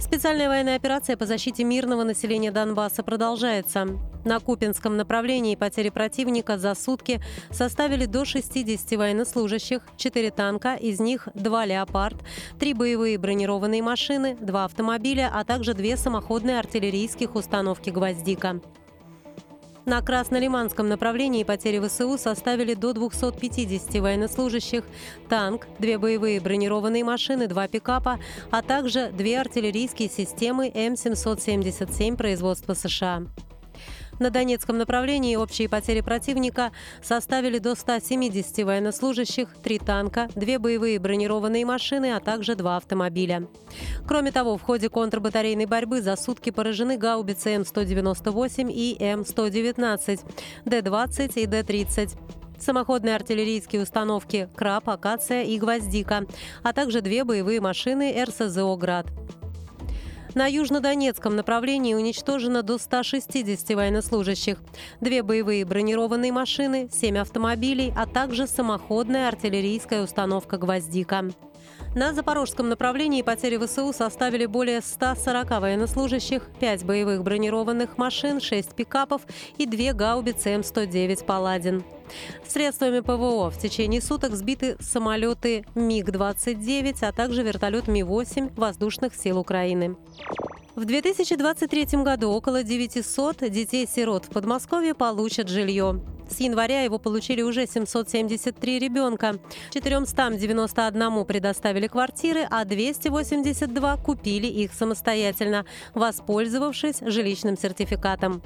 Специальная военная операция по защите мирного населения Донбасса продолжается. На Купинском направлении потери противника за сутки составили до 60 военнослужащих, 4 танка, из них 2 «Леопард», 3 боевые бронированные машины, 2 автомобиля, а также 2 самоходные артиллерийских установки «Гвоздика». На Краснолиманском направлении потери ВСУ составили до 250 военнослужащих, танк, две боевые бронированные машины, два пикапа, а также две артиллерийские системы М777 производства США. На Донецком направлении общие потери противника составили до 170 военнослужащих, три танка, две боевые бронированные машины, а также два автомобиля. Кроме того, в ходе контрбатарейной борьбы за сутки поражены гаубицы М198 и М119, Д-20 и Д-30 самоходные артиллерийские установки «Краб», «Акация» и «Гвоздика», а также две боевые машины РСЗО «Град». На южнодонецком направлении уничтожено до 160 военнослужащих, две боевые бронированные машины, семь автомобилей, а также самоходная артиллерийская установка «Гвоздика». На запорожском направлении потери ВСУ составили более 140 военнослужащих, 5 боевых бронированных машин, 6 пикапов и 2 гаубицы М-109 «Паладин». Средствами ПВО в течение суток сбиты самолеты МиГ-29, а также вертолет Ми-8 воздушных сил Украины. В 2023 году около 900 детей-сирот в Подмосковье получат жилье. С января его получили уже 773 ребенка. 491 предоставили квартиры, а 282 купили их самостоятельно, воспользовавшись жилищным сертификатом.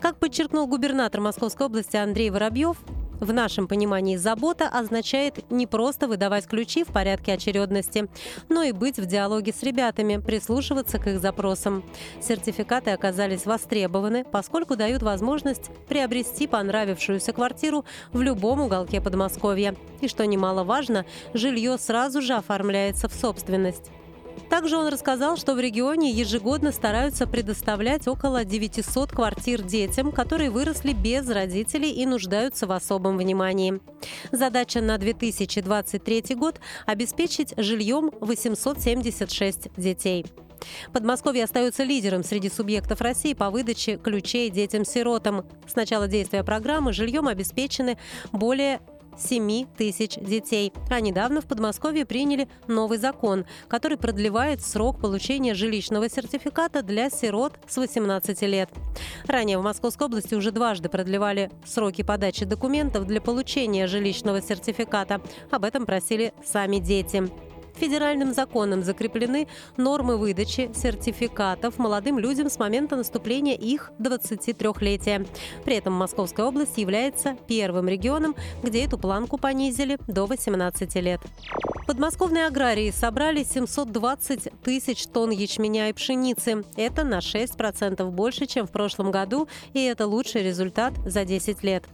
Как подчеркнул губернатор Московской области Андрей Воробьев, в нашем понимании забота означает не просто выдавать ключи в порядке очередности, но и быть в диалоге с ребятами, прислушиваться к их запросам. Сертификаты оказались востребованы, поскольку дают возможность приобрести понравившуюся квартиру в любом уголке Подмосковья. И что немаловажно, жилье сразу же оформляется в собственность. Также он рассказал, что в регионе ежегодно стараются предоставлять около 900 квартир детям, которые выросли без родителей и нуждаются в особом внимании. Задача на 2023 год – обеспечить жильем 876 детей. Подмосковье остается лидером среди субъектов России по выдаче ключей детям-сиротам. С начала действия программы жильем обеспечены более 7 тысяч детей. А недавно в Подмосковье приняли новый закон, который продлевает срок получения жилищного сертификата для сирот с 18 лет. Ранее в Московской области уже дважды продлевали сроки подачи документов для получения жилищного сертификата. Об этом просили сами дети. Федеральным законом закреплены нормы выдачи сертификатов молодым людям с момента наступления их 23-летия. При этом Московская область является первым регионом, где эту планку понизили до 18 лет. Подмосковные аграрии собрали 720 тысяч тонн ячменя и пшеницы. Это на 6% больше, чем в прошлом году, и это лучший результат за 10 лет.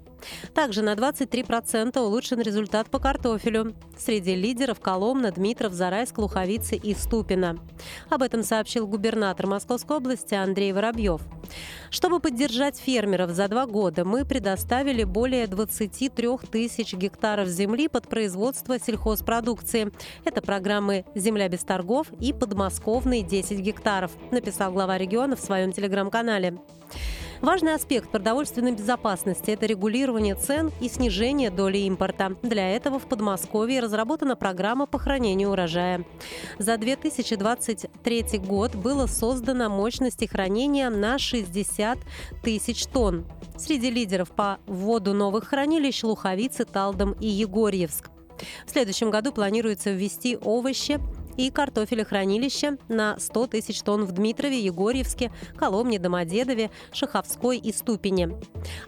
Также на 23% улучшен результат по картофелю. Среди лидеров Коломна, Дмитров, Зарайск, Луховицы и Ступина. Об этом сообщил губернатор Московской области Андрей Воробьев. Чтобы поддержать фермеров за два года, мы предоставили более 23 тысяч гектаров земли под производство сельхозпродукции. Это программы «Земля без торгов» и «Подмосковные 10 гектаров», написал глава региона в своем телеграм-канале. Важный аспект продовольственной безопасности – это регулирование цен и снижение доли импорта. Для этого в Подмосковье разработана программа по хранению урожая. За 2023 год было создано мощности хранения на 60 тысяч тонн. Среди лидеров по вводу новых хранилищ – Луховицы, Талдом и Егорьевск. В следующем году планируется ввести овощи, и картофелехранилища на 100 тысяч тонн в Дмитрове, Егорьевске, Коломне, Домодедове, Шаховской и Ступине.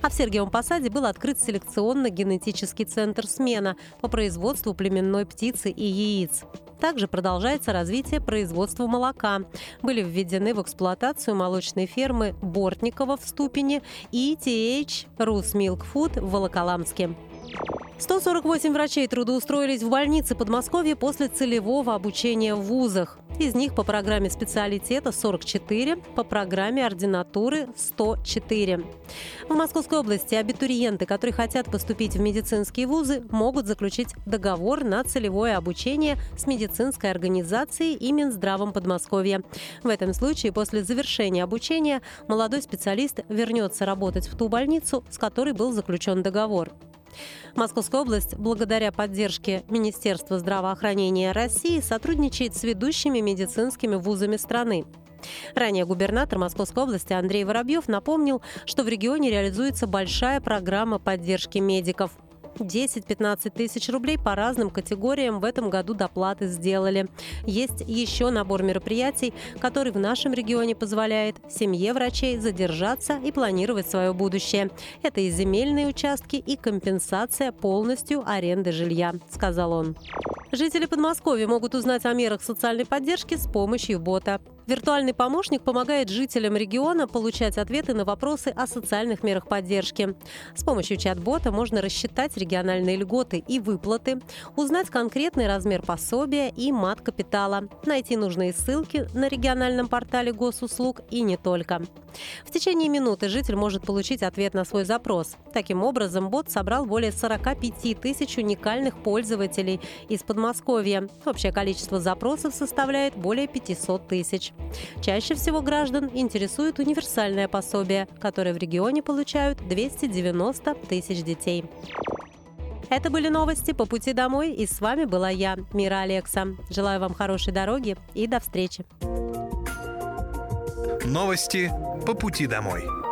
А в Сергиевом Посаде был открыт селекционно-генетический центр «Смена» по производству племенной птицы и яиц. Также продолжается развитие производства молока. Были введены в эксплуатацию молочные фермы Бортникова в Ступине и TH Рус Milk Food в Волоколамске. 148 врачей трудоустроились в больнице Подмосковья после целевого обучения в вузах. Из них по программе специалитета 44, по программе ординатуры 104. В Московской области абитуриенты, которые хотят поступить в медицинские вузы, могут заключить договор на целевое обучение с медицинской организацией и Минздравом Подмосковья. В этом случае после завершения обучения молодой специалист вернется работать в ту больницу, с которой был заключен договор. Московская область, благодаря поддержке Министерства здравоохранения России, сотрудничает с ведущими медицинскими вузами страны. Ранее губернатор Московской области Андрей Воробьев напомнил, что в регионе реализуется большая программа поддержки медиков. 10-15 тысяч рублей по разным категориям в этом году доплаты сделали. Есть еще набор мероприятий, который в нашем регионе позволяет семье врачей задержаться и планировать свое будущее. Это и земельные участки, и компенсация полностью аренды жилья, сказал он. Жители Подмосковья могут узнать о мерах социальной поддержки с помощью бота. Виртуальный помощник помогает жителям региона получать ответы на вопросы о социальных мерах поддержки. С помощью чат-бота можно рассчитать региональные льготы и выплаты, узнать конкретный размер пособия и мат капитала, найти нужные ссылки на региональном портале госуслуг и не только. В течение минуты житель может получить ответ на свой запрос. Таким образом, бот собрал более 45 тысяч уникальных пользователей из Подмосковья. Общее количество запросов составляет более 500 тысяч. Чаще всего граждан интересует универсальное пособие, которое в регионе получают 290 тысяч детей. Это были новости по пути домой, и с вами была я, Мира Алекса. Желаю вам хорошей дороги и до встречи. Новости по пути домой.